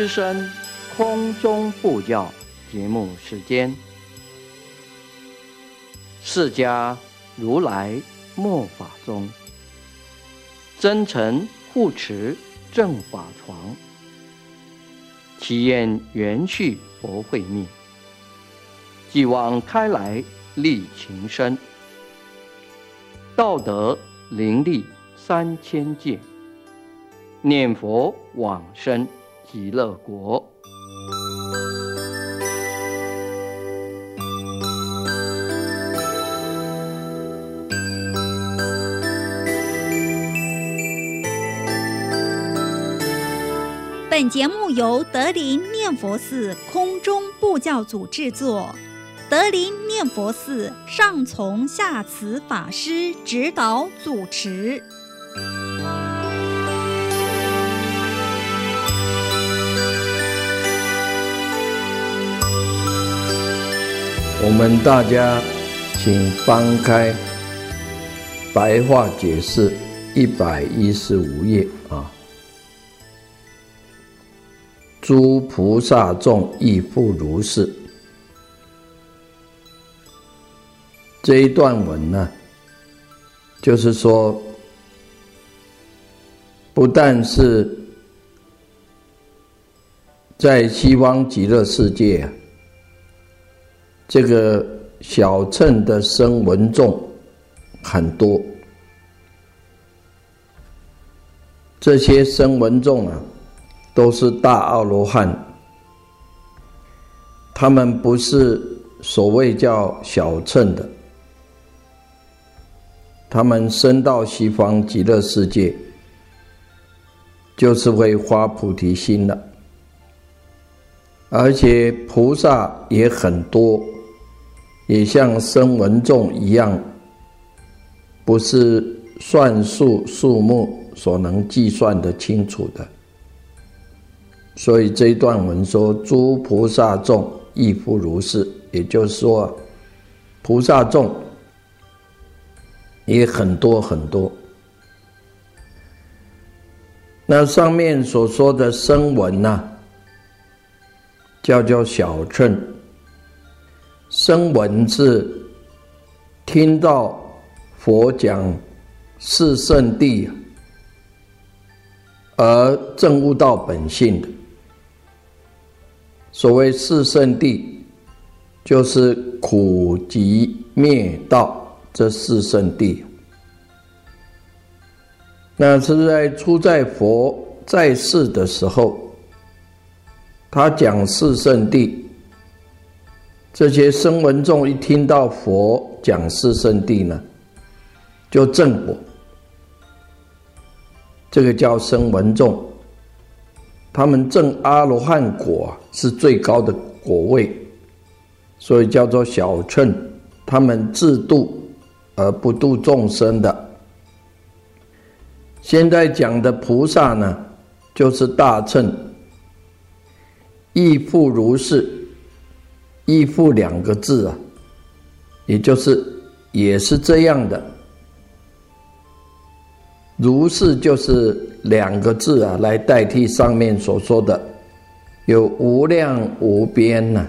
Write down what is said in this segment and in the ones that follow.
德林之声空中布教节目时间，释迦如来末法中，真诚护持正法床，祈愿元续佛慧命，继往开来立情深，道德灵力三千界。念佛往生极乐国。本节目由德林念佛寺空中布教组制作，德林念佛寺上从下慈法师指导主持。我们大家请翻开《白话解释》一百一十五页啊。诸菩萨众亦复如是。这一段文呢，就是说，不但是在西方极乐世界啊。这个小乘的声闻众很多，这些声闻众啊，都是大阿罗汉，他们不是所谓叫小乘的，他们升到西方极乐世界，就是会发菩提心了，而且菩萨也很多。也像声闻众一样，不是算数数目所能计算的清楚的。所以这一段文说：“诸菩萨众亦复如是。”也就是说，菩萨众也很多很多。那上面所说的声闻呢，叫叫小乘。声闻是听到佛讲四圣谛，而证悟到本性的。所谓四圣谛，就是苦集灭道这四圣谛。那是在出在佛在世的时候，他讲四圣谛。这些声闻众一听到佛讲四圣地呢，就正果。这个叫声闻众，他们证阿罗汉果是最高的果位，所以叫做小乘。他们自度而不度众生的。现在讲的菩萨呢，就是大乘，亦复如是。义父两个字啊，也就是也是这样的。如是就是两个字啊，来代替上面所说的有无量无边呐，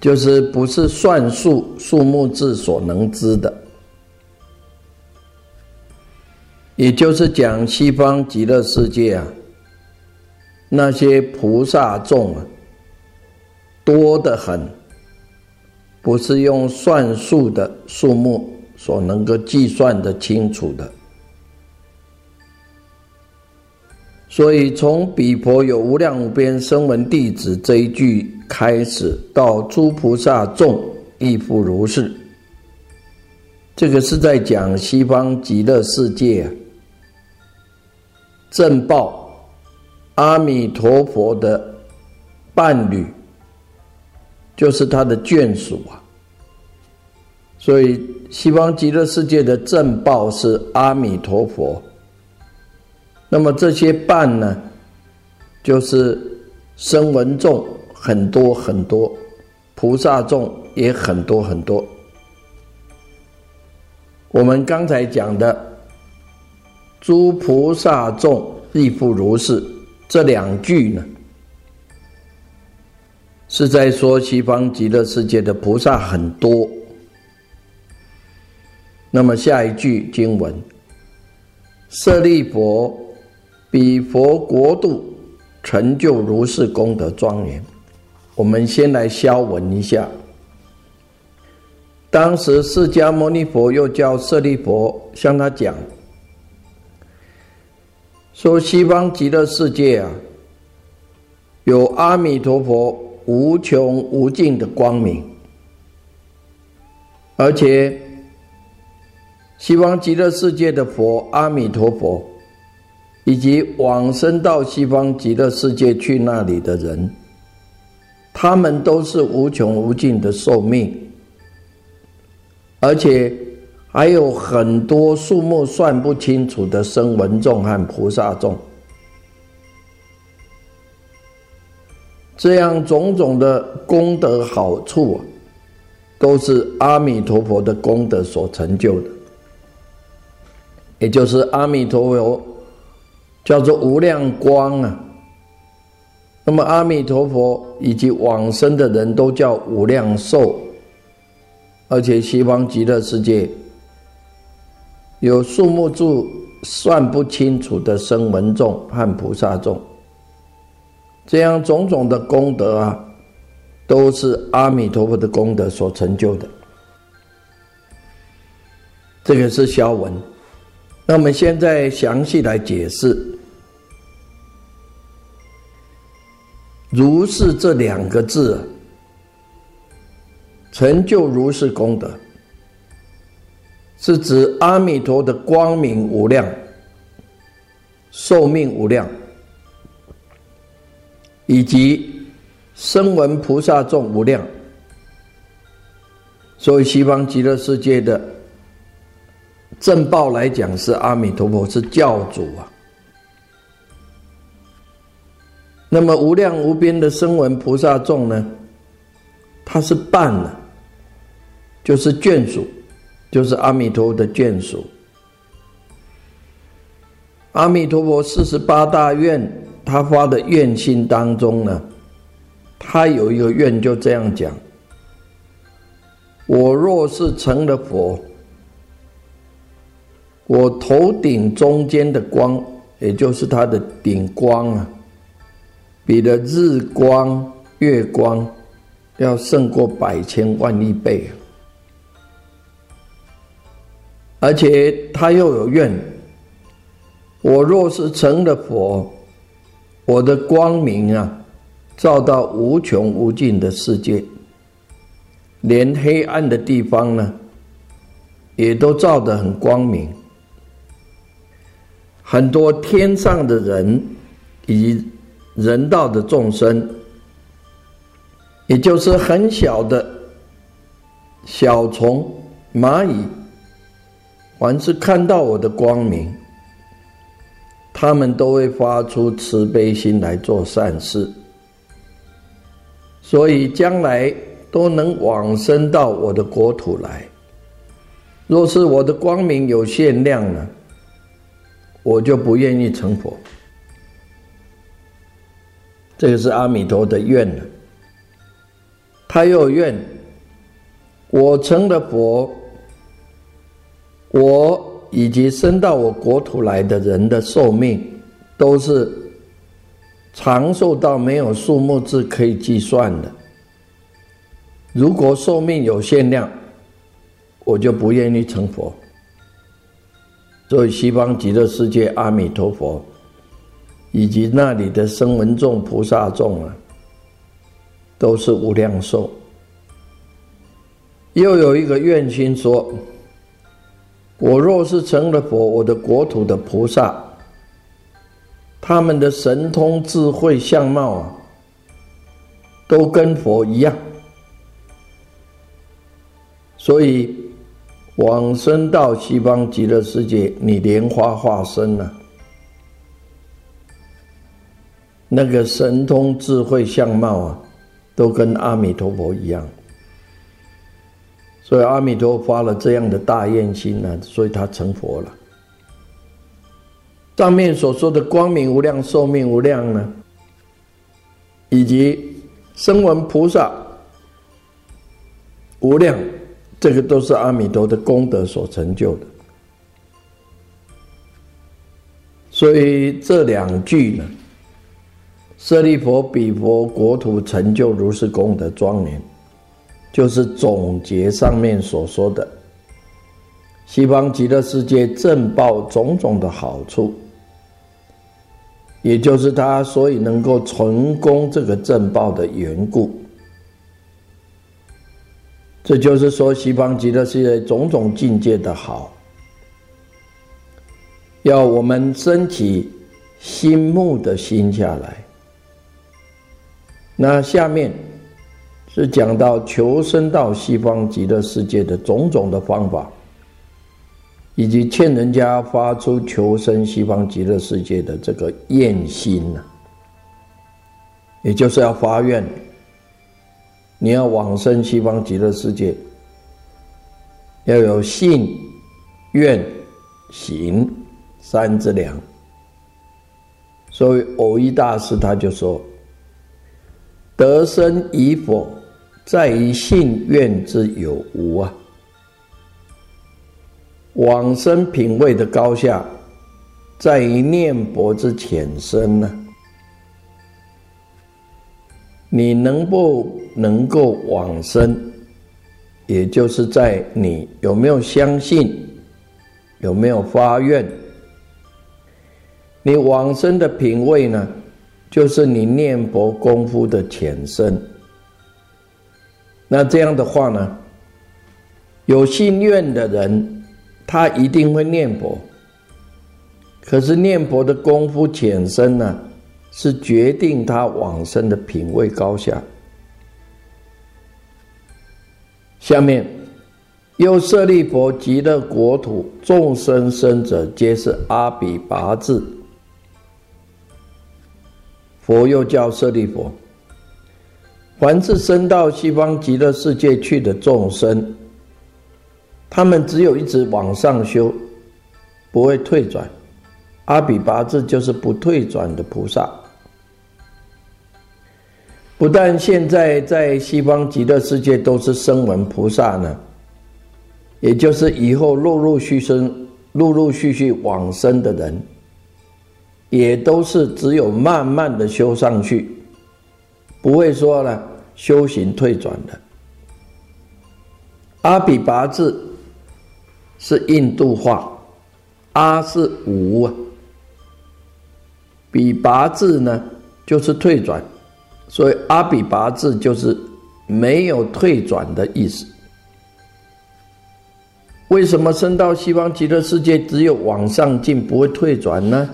就是不是算数数目字所能知的，也就是讲西方极乐世界啊，那些菩萨众啊。多得很，不是用算术的数目所能够计算的清楚的。所以从“比佛有无量无边声闻弟子”这一句开始，到诸菩萨众亦复如是，这个是在讲西方极乐世界正报阿弥陀佛的伴侣。就是他的眷属啊，所以西方极乐世界的正报是阿弥陀佛。那么这些伴呢，就是声闻众很多很多，菩萨众也很多很多。我们刚才讲的诸菩萨众亦复如是。这两句呢，是在说西方极乐世界的菩萨很多。那么下一句经文，舍利佛，彼佛国度成就如是功德庄严。我们先来消文一下。当时释迦牟尼佛又叫舍利佛向他讲。说西方极乐世界啊，有阿弥陀佛无穷无尽的光明，而且西方极乐世界的佛阿弥陀佛，以及往生到西方极乐世界去那里的人，他们都是无穷无尽的寿命，而且。还有很多数目算不清楚的声闻众和菩萨众，这样种种的功德好处啊，都是阿弥陀佛的功德所成就的，也就是阿弥陀佛叫做无量光啊。那么阿弥陀佛以及往生的人都叫无量寿，而且西方极乐世界。有数目住算不清楚的声闻众和菩萨众，这样种种的功德啊，都是阿弥陀佛的功德所成就的。这个是消文。那我们现在详细来解释“如是”这两个字，成就如是功德。是指阿弥陀的光明无量，寿命无量，以及声闻菩萨众无量。所以西方极乐世界的正报来讲，是阿弥陀佛是教主啊。那么无量无边的声闻菩萨众呢，他是伴了，就是眷属。就是阿弥陀佛的眷属。阿弥陀佛四十八大愿，他发的愿心当中呢，他有一个愿，就这样讲：我若是成了佛，我头顶中间的光，也就是他的顶光啊，比的日光、月光要胜过百千万亿倍。而且他又有愿，我若是成了佛，我的光明啊，照到无穷无尽的世界，连黑暗的地方呢，也都照得很光明。很多天上的人以及人道的众生，也就是很小的小虫、蚂蚁。凡是看到我的光明，他们都会发出慈悲心来做善事，所以将来都能往生到我的国土来。若是我的光明有限量呢，我就不愿意成佛。这个是阿弥陀的愿呢，他又愿我成了佛。我以及生到我国土来的人的寿命，都是长寿到没有数目字可以计算的。如果寿命有限量，我就不愿意成佛。所以西方极乐世界阿弥陀佛，以及那里的声闻众、菩萨众啊，都是无量寿。又有一个愿心说。我若是成了佛，我的国土的菩萨，他们的神通智慧相貌啊，都跟佛一样，所以往生到西方极乐世界，你莲花化身了，那个神通智慧相貌啊，都跟阿弥陀佛一样。所以阿弥陀发了这样的大愿心呢，所以他成佛了。上面所说的光明无量、寿命无量呢，以及声闻菩萨无量，这个都是阿弥陀的功德所成就的。所以这两句呢，舍利佛比佛国土成就如是功德庄严，就是总结上面所说的西方极乐世界正报种种的好处。也就是他所以能够成功这个正报的缘故，这就是说西方极乐世界种种境界的好，要我们升起心目的心下来。那下面是讲到求生到西方极乐世界的种种的方法。以及欠人家发出求生西方极乐世界的这个愿心呢，也就是要发愿，你要往生西方极乐世界，要有信、愿、行三之良。所以偶一大师他就说：“得生与否，在于信愿之有无啊。”往生品位的高下，在于念佛之浅深呢。你能不能够往生，也就是在你有没有相信，有没有发愿。你往生的品位呢，就是你念佛功夫的浅深。那这样的话呢，有心愿的人。他一定会念佛，可是念佛的功夫浅深呢，是决定他往生的品位高下。下面，又舍利佛极乐国土众生生者，皆是阿比拔智。佛又叫舍利佛，凡是生到西方极乐世界去的众生。他们只有一直往上修，不会退转。阿比八字就是不退转的菩萨。不但现在在西方极乐世界都是声闻菩萨呢，也就是以后陆陆续续、陆陆续续往生的人，也都是只有慢慢的修上去，不会说呢修行退转的。阿比八字。是印度话，阿是无啊，比拔字呢就是退转，所以阿比拔字就是没有退转的意思。为什么升到西方极乐世界只有往上进不会退转呢？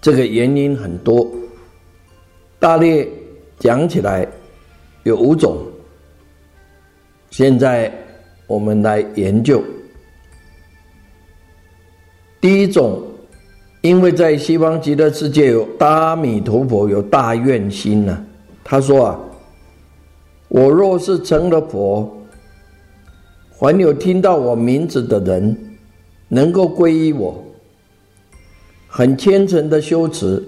这个原因很多，大略讲起来有五种。现在我们来研究第一种，因为在西方极乐世界有阿弥陀佛有大愿心呢。他说啊，我若是成了佛，凡有听到我名字的人，能够皈依我，很虔诚的修持，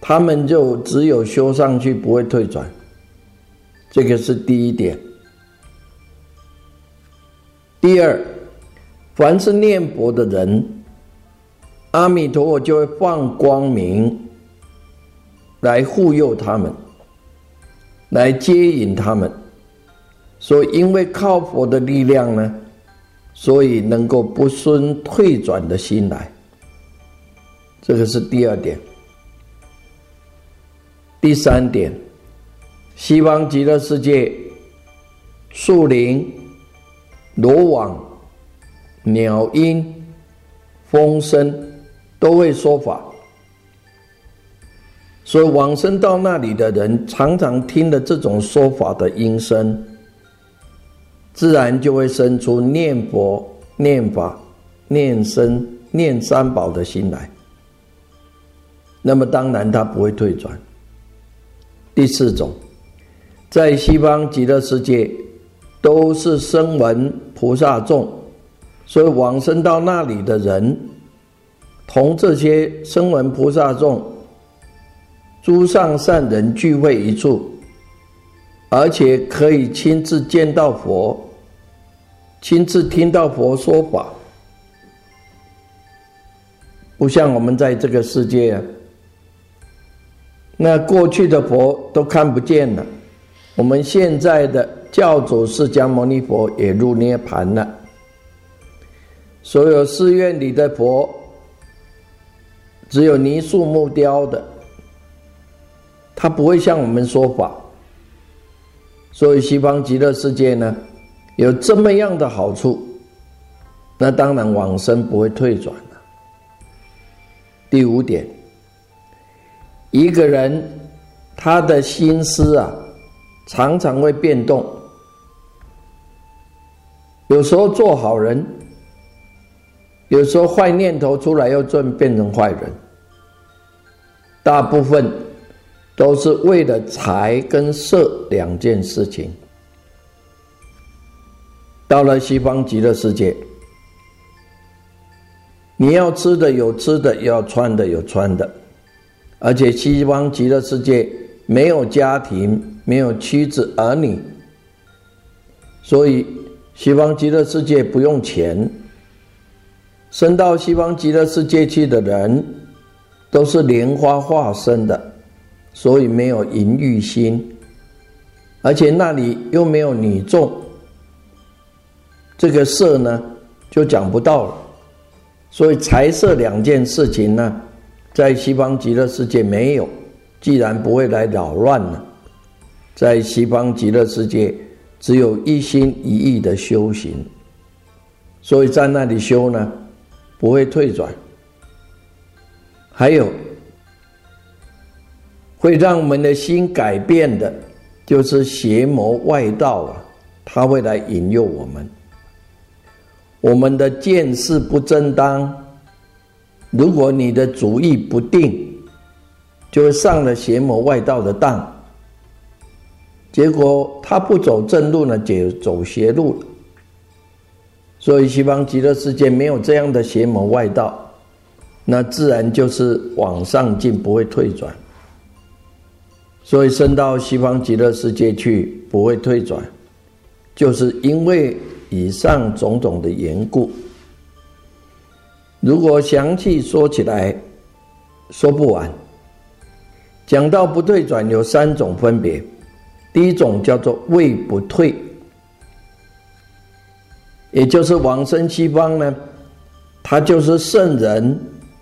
他们就只有修上去，不会退转。这个是第一点。第二，凡是念佛的人，阿弥陀佛就会放光明来护佑他们，来接引他们。所以，因为靠佛的力量呢，所以能够不生退转的心来。这个是第二点。第三点，西方极乐世界树林。罗网、鸟音、风声都会说法，所以往生到那里的人，常常听了这种说法的音声，自然就会生出念佛、念法、念僧、念三宝的心来。那么当然他不会退转。第四种，在西方极乐世界。都是声闻菩萨众所以往生到那里的人，同这些声闻菩萨众、诸上善人聚会一处，而且可以亲自见到佛，亲自听到佛说法，不像我们在这个世界啊，那过去的佛都看不见了，我们现在的教主释迦牟尼佛也入涅盘了。所有寺院里的佛，只有泥塑木雕的，他不会向我们说法。所以西方极乐世界呢，有这么样的好处，那当然往生不会退转了。第五点，一个人他的心思啊，常常会变动，有时候做好人。有时候坏念头出来，又转变成坏人。大部分都是为了财跟色两件事情。到了西方极乐世界，你要吃的有吃的，要穿的有穿的，而且西方极乐世界没有家庭，没有妻子儿女，所以西方极乐世界不用钱。升到西方极乐世界去的人，都是莲花化身的，所以没有淫欲心，而且那里又没有女众，这个色呢就讲不到了。所以财色两件事情呢，在西方极乐世界没有，既然不会来扰乱了，在西方极乐世界只有一心一意的修行，所以在那里修呢。不会退转，还有会让我们的心改变的，就是邪魔外道啊，他会来引诱我们。我们的见识不正当，如果你的主意不定，就上了邪魔外道的当，结果他不走正路呢，就走邪路了。所以西方极乐世界没有这样的邪魔外道，那自然就是往上进，不会退转。所以升到西方极乐世界去不会退转，就是因为以上种种的缘故。如果详细说起来，说不完。讲到不退转有三种分别，第一种叫做位不退。也就是往生西方呢，他就是圣人、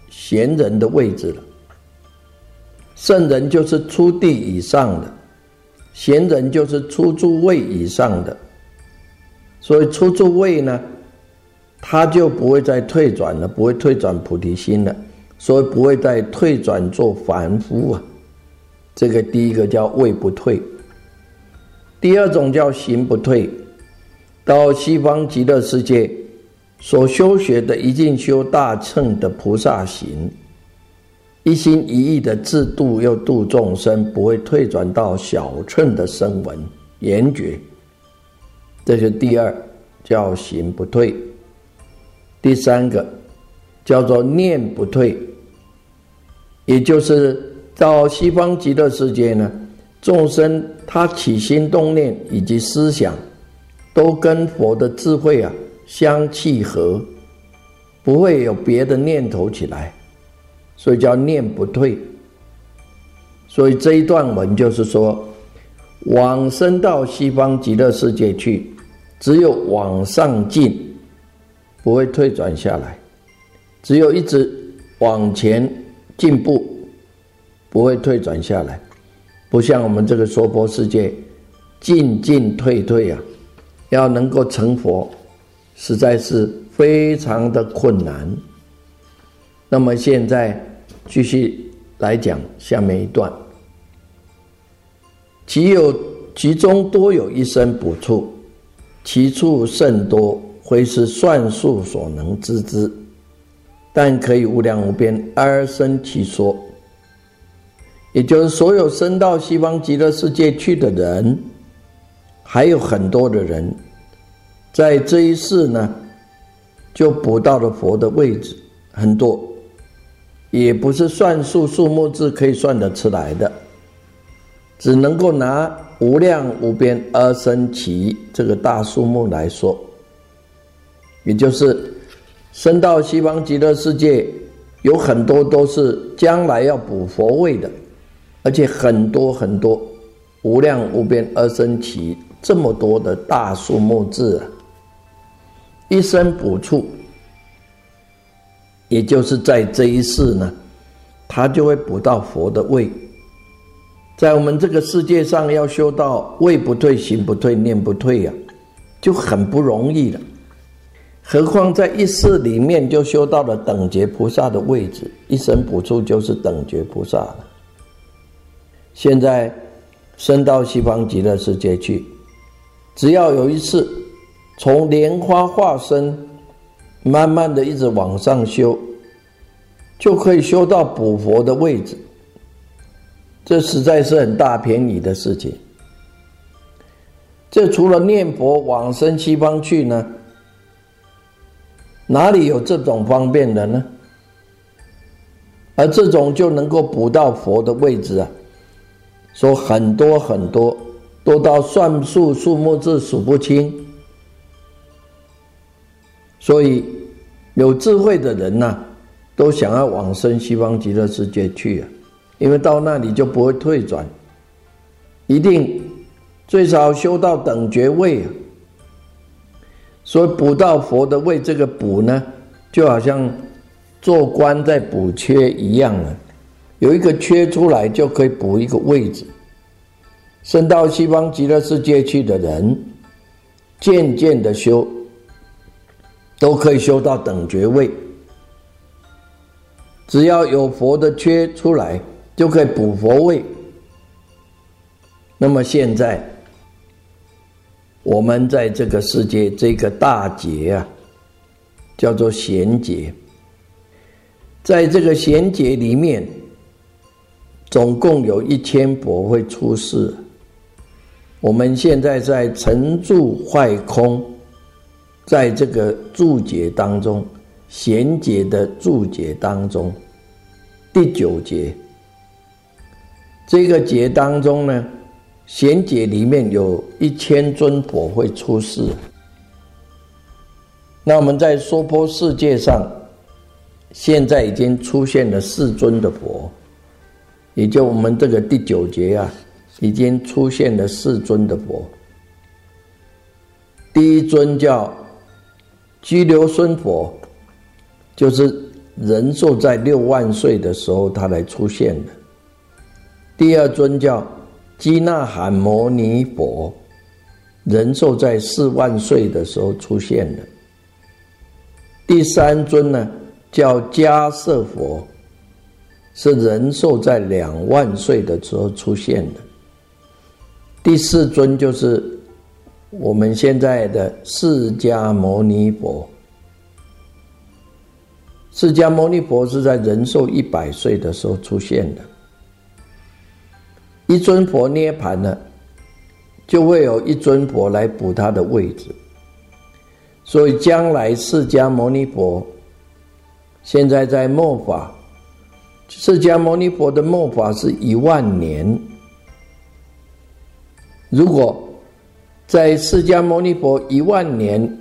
贤人的位置了。圣人就是初地以上的，贤人就是初诸位以上的。所以初诸位呢，他就不会再退转了，不会退转菩提心了，所以不会再退转做凡夫啊。这个第一个叫位不退，第二种叫行不退。到西方极乐世界，所修学的一定修大乘的菩萨行，一心一意的自度又度众生，不会退转到小乘的声闻言觉。这是第二，叫行不退。第三个叫做念不退，也就是到西方极乐世界呢，众生他起心动念以及思想。都跟佛的智慧啊相契合，不会有别的念头起来，所以叫念不退。所以这一段文就是说，往生到西方极乐世界去，只有往上进，不会退转下来；只有一直往前进步，不会退转下来。不像我们这个娑婆世界，进进退退啊。要能够成佛，实在是非常的困难。那么现在继续来讲下面一段，其有其中多有一生补处，其处甚多，非是算数所能知之。但可以无量无边而生其说，也就是所有生到西方极乐世界去的人。还有很多的人，在这一世呢，就补到了佛的位置，很多，也不是算数数目字可以算得出来的，只能够拿无量无边而生其这个大数目来说，也就是升到西方极乐世界，有很多都是将来要补佛位的，而且很多很多无量无边而生起这么多的大数目字啊。一生补处，也就是在这一世呢，他就会补到佛的位。在我们这个世界上，要修到位不退、行不退、念不退呀，就很不容易了。何况在一世里面就修到了等觉菩萨的位置，一生补处就是等觉菩萨了。现在升到西方极乐世界去，只要有一次。从莲花化身，慢慢的一直往上修，就可以修到补佛的位置。这实在是很大便宜的事情。这除了念佛往生西方去呢，哪里有这种方便的呢？而这种就能够补到佛的位置啊，说很多很多，多到算数数目字数不清。所以，有智慧的人呐，都想要往生西方极乐世界去啊，因为到那里就不会退转，一定最少修到等觉位啊。所以补到佛的位，这个补呢，就好像做官在补缺一样啊，有一个缺出来就可以补一个位置。升到西方极乐世界去的人，渐渐的修。都可以修到等觉位，只要有佛的缺出来，就可以补佛位。那么现在，我们在这个世界这个大劫啊，叫做贤劫，在这个贤劫里面，总共有一千佛会出世。我们现在在成住坏空。在这个注解当中，贤解的注解当中，第九节，这个节当中呢，贤解里面有一千尊佛会出世。那我们在娑婆世界上，现在已经出现了四尊的佛，也就我们这个第九节啊，已经出现了四尊的佛。第一尊叫。居留孙佛，就是人寿在六万岁的时候，他来出现的。第二尊叫基那罕摩尼佛，人寿在四万岁的时候出现的。第三尊呢，叫迦舍佛，是人寿在两万岁的时候出现的。第四尊就是。我们现在的释迦牟尼佛，释迦牟尼佛是在人寿一百岁的时候出现的。一尊佛涅盘了，就会有一尊佛来补他的位置。所以将来释迦牟尼佛现在在末法，释迦牟尼佛的末法是一万年。如果在释迦牟尼佛一万年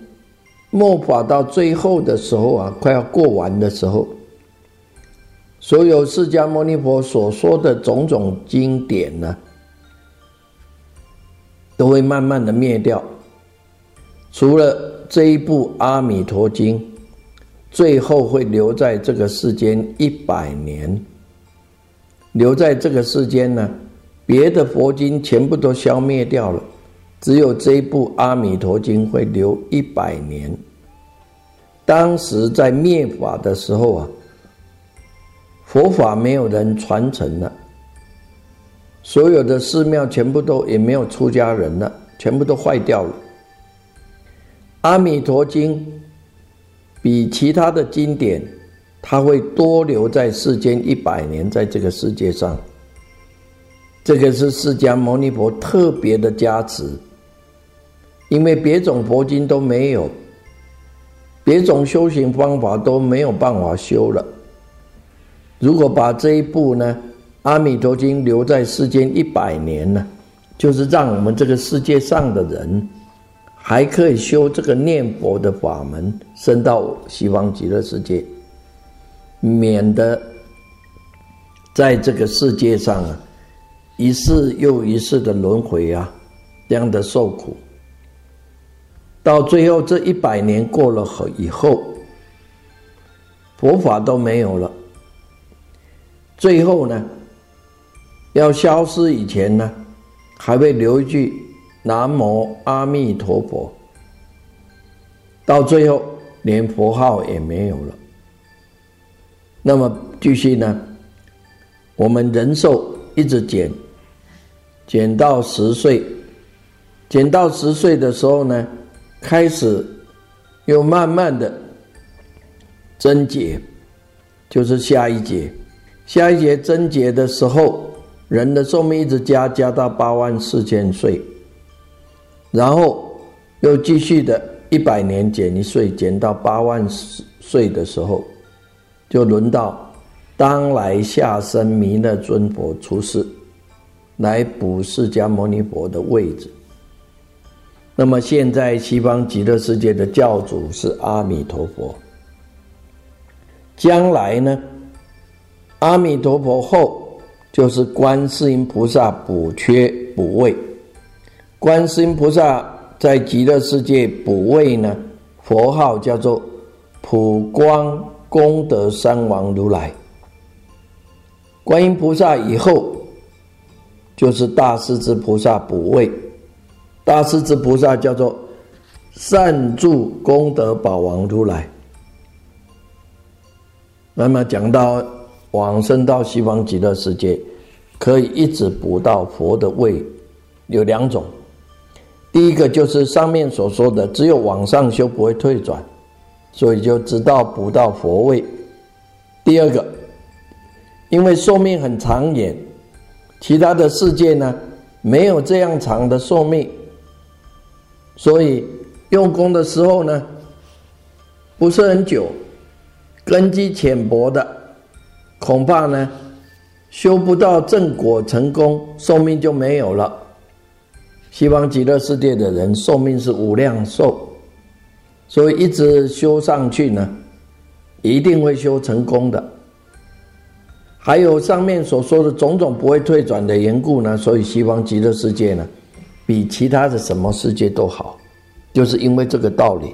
末法到最后的时候啊，快要过完的时候，所有释迦牟尼佛所说的种种经典呢，都会慢慢的灭掉。除了这一部《阿弥陀经》，最后会留在这个世间一百年，留在这个世间呢，别的佛经全部都消灭掉了。只有这一部《阿弥陀经》会留一百年。当时在灭法的时候啊，佛法没有人传承了，所有的寺庙全部都也没有出家人了，全部都坏掉了。《阿弥陀经》比其他的经典，它会多留在世间一百年，在这个世界上，这个是释迦牟尼佛特别的加持。因为别种佛经都没有，别种修行方法都没有办法修了。如果把这一部呢《阿弥陀经》留在世间一百年呢，就是让我们这个世界上的人还可以修这个念佛的法门，升到西方极乐世界，免得在这个世界上啊一世又一世的轮回啊，这样的受苦。到最后这一百年过了后以后，佛法都没有了。最后呢，要消失以前呢，还会留一句“南无阿弥陀佛”。到最后连佛号也没有了。那么继续呢，我们人寿一直减，减到十岁，减到十岁的时候呢。开始又慢慢的增劫，就是下一节，下一节贞节的时候，人的寿命一直加，加到八万四千岁，然后又继续的一百年减一岁，减到八万岁的时候，就轮到当来下生弥勒尊佛出世，来补释迦牟尼佛的位置。那么现在西方极乐世界的教主是阿弥陀佛。将来呢，阿弥陀佛后就是观世音菩萨补缺补位。观世音菩萨在极乐世界补位呢，佛号叫做普光功德三王如来。观音菩萨以后就是大势至菩萨补位。大势至菩萨叫做善住功德宝王如来。那么讲到往生到西方极乐世界，可以一直补到佛的位，有两种。第一个就是上面所说的，只有往上修不会退转，所以就直到补到佛位。第二个，因为寿命很长远，其他的世界呢没有这样长的寿命。所以用功的时候呢，不是很久，根基浅薄的，恐怕呢修不到正果成功，寿命就没有了。西方极乐世界的人寿命是无量寿，所以一直修上去呢，一定会修成功的。还有上面所说的种种不会退转的缘故呢，所以西方极乐世界呢。比其他的什么世界都好，就是因为这个道理。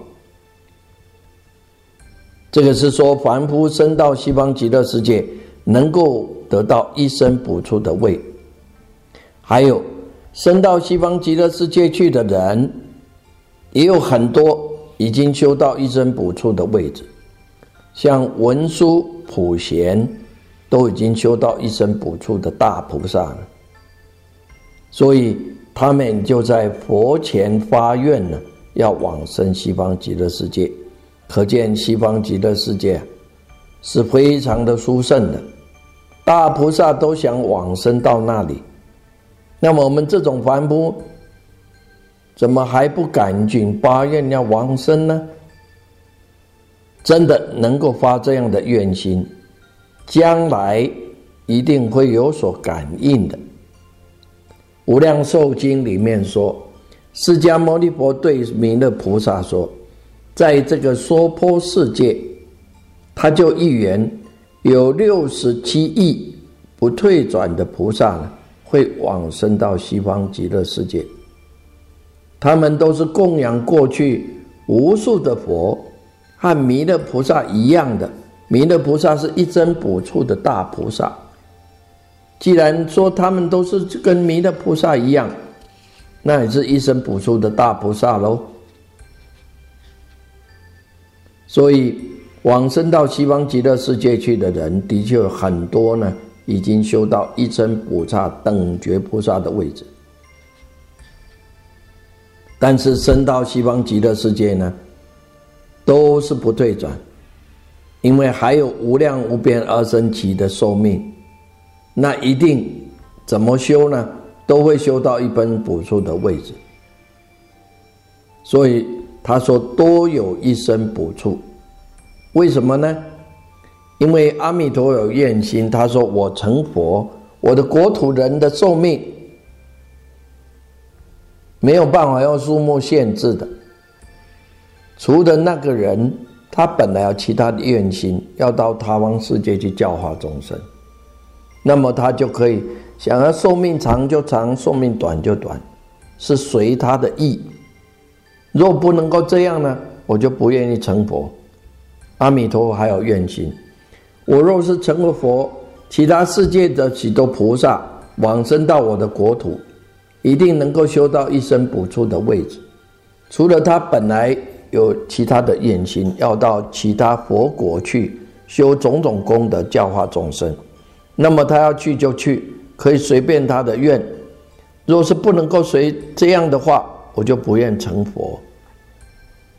这个是说，凡夫生到西方极乐世界，能够得到一生补处的位；还有生到西方极乐世界去的人，也有很多已经修到一生补处的位置，像文殊、普贤，都已经修到一生补处的大菩萨了。所以。他们就在佛前发愿呢，要往生西方极乐世界。可见西方极乐世界是非常的殊胜的，大菩萨都想往生到那里。那么我们这种凡夫，怎么还不赶紧发愿要往生呢？真的能够发这样的愿心，将来一定会有所感应的。无量寿经里面说，释迦牟尼佛对弥勒菩萨说，在这个娑婆世界，他就预言有六十七亿不退转的菩萨呢，会往生到西方极乐世界。他们都是供养过去无数的佛，和弥勒菩萨一样的。弥勒菩萨是一真补处的大菩萨。既然说他们都是跟弥勒菩萨一样，那也是一生补处的大菩萨喽。所以往生到西方极乐世界去的人，的确很多呢，已经修到一生补差等觉菩萨的位置。但是升到西方极乐世界呢，都是不退转，因为还有无量无边二生期的寿命。那一定怎么修呢？都会修到一分补处的位置。所以他说多有一生补处，为什么呢？因为阿弥陀有愿心，他说我成佛，我的国土人的寿命没有办法用数目限制的，除了那个人，他本来有其他的愿心，要到他方世界去教化众生，那么他就可以想要寿命长就长，寿命短就短。是随他的意，若不能够这样呢，我就不愿意成佛。阿弥陀佛还有愿心，我若是成了佛，其他世界的许多菩萨往生到我的国土，一定能够修到一生补处的位置。除了他本来有其他的愿心，要到其他佛国去修种种功德教化众生，那么他要去就去，可以随便他的愿。若是不能够随这样的话，我就不愿成佛。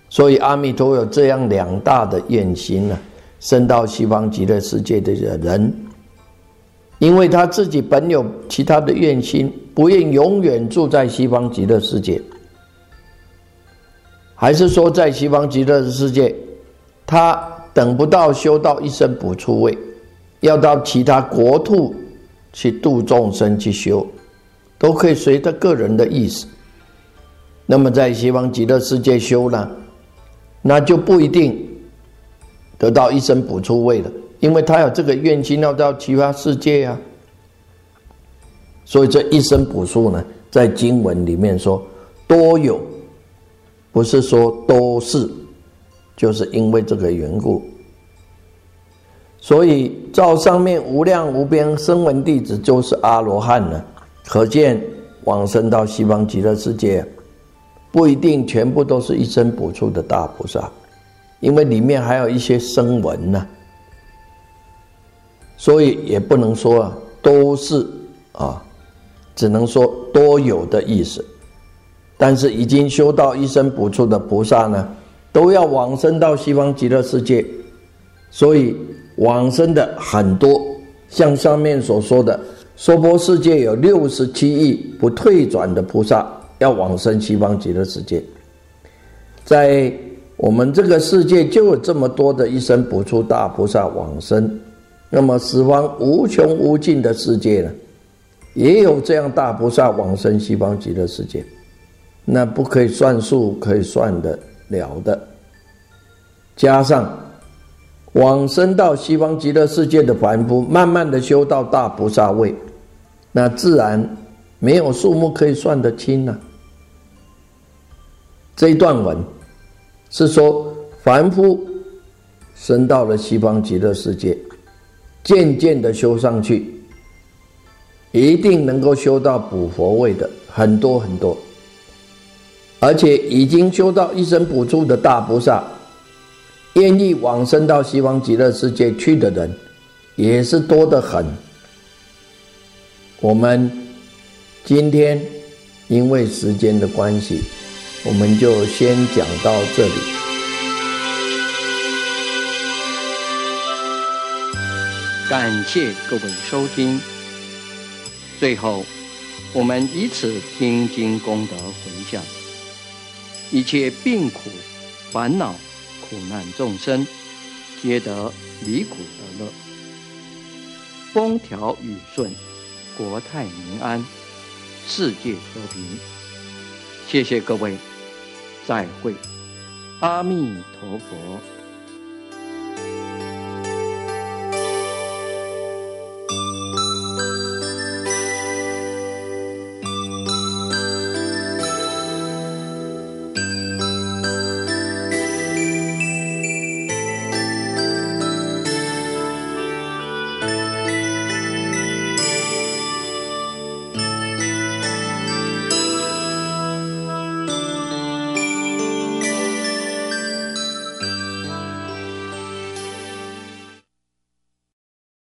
所以阿弥陀有这样两大的愿心呢，生到西方极乐世界的人，因为他自己本有其他的愿心，不愿永远住在西方极乐世界，还是说在西方极乐世界，他等不到修到一生补出位，要到其他国土去度众生去修。都可以随他个人的意思。那么在西方极乐世界修呢，那就不一定得到一生补处位了，因为他有这个愿心要到其他世界呀。所以这一生补处呢，在经文里面说多有，不是说都是，就是因为这个缘故。所以照上面无量无边声闻弟子就是阿罗汉呢。可见往生到西方极乐世界，不一定全部都是一生补处的大菩萨，因为里面还有一些声闻呢，所以也不能说啊都是啊，只能说多有的意思。但是已经修到一生补处的菩萨呢，都要往生到西方极乐世界，所以往生的很多，像上面所说的。娑婆世界有六十七亿不退转的菩萨要往生西方极乐世界，在我们这个世界就有这么多的一生补出大菩萨往生，那么十方无穷无尽的世界呢，也有这样大菩萨往生西方极乐世界，那不可以算数，可以算得了的，加上。往生到西方极乐世界的凡夫，慢慢的修到大菩萨位。那自然没有数目可以算得清了。这一段文是说，凡夫升到了西方极乐世界，渐渐的修上去，一定能够修到补佛位的很多很多，而且已经修到一生补处的大菩萨，愿意往生到西方极乐世界去的人，也是多得很。我们今天因为时间的关系，我们就先讲到这里。感谢各位收听。最后，我们以此听经功德回向，一切病苦、烦恼、苦难众生，皆得离苦得乐，风调雨顺。国泰民安，世界和平。谢谢各位，再会，阿弥陀佛。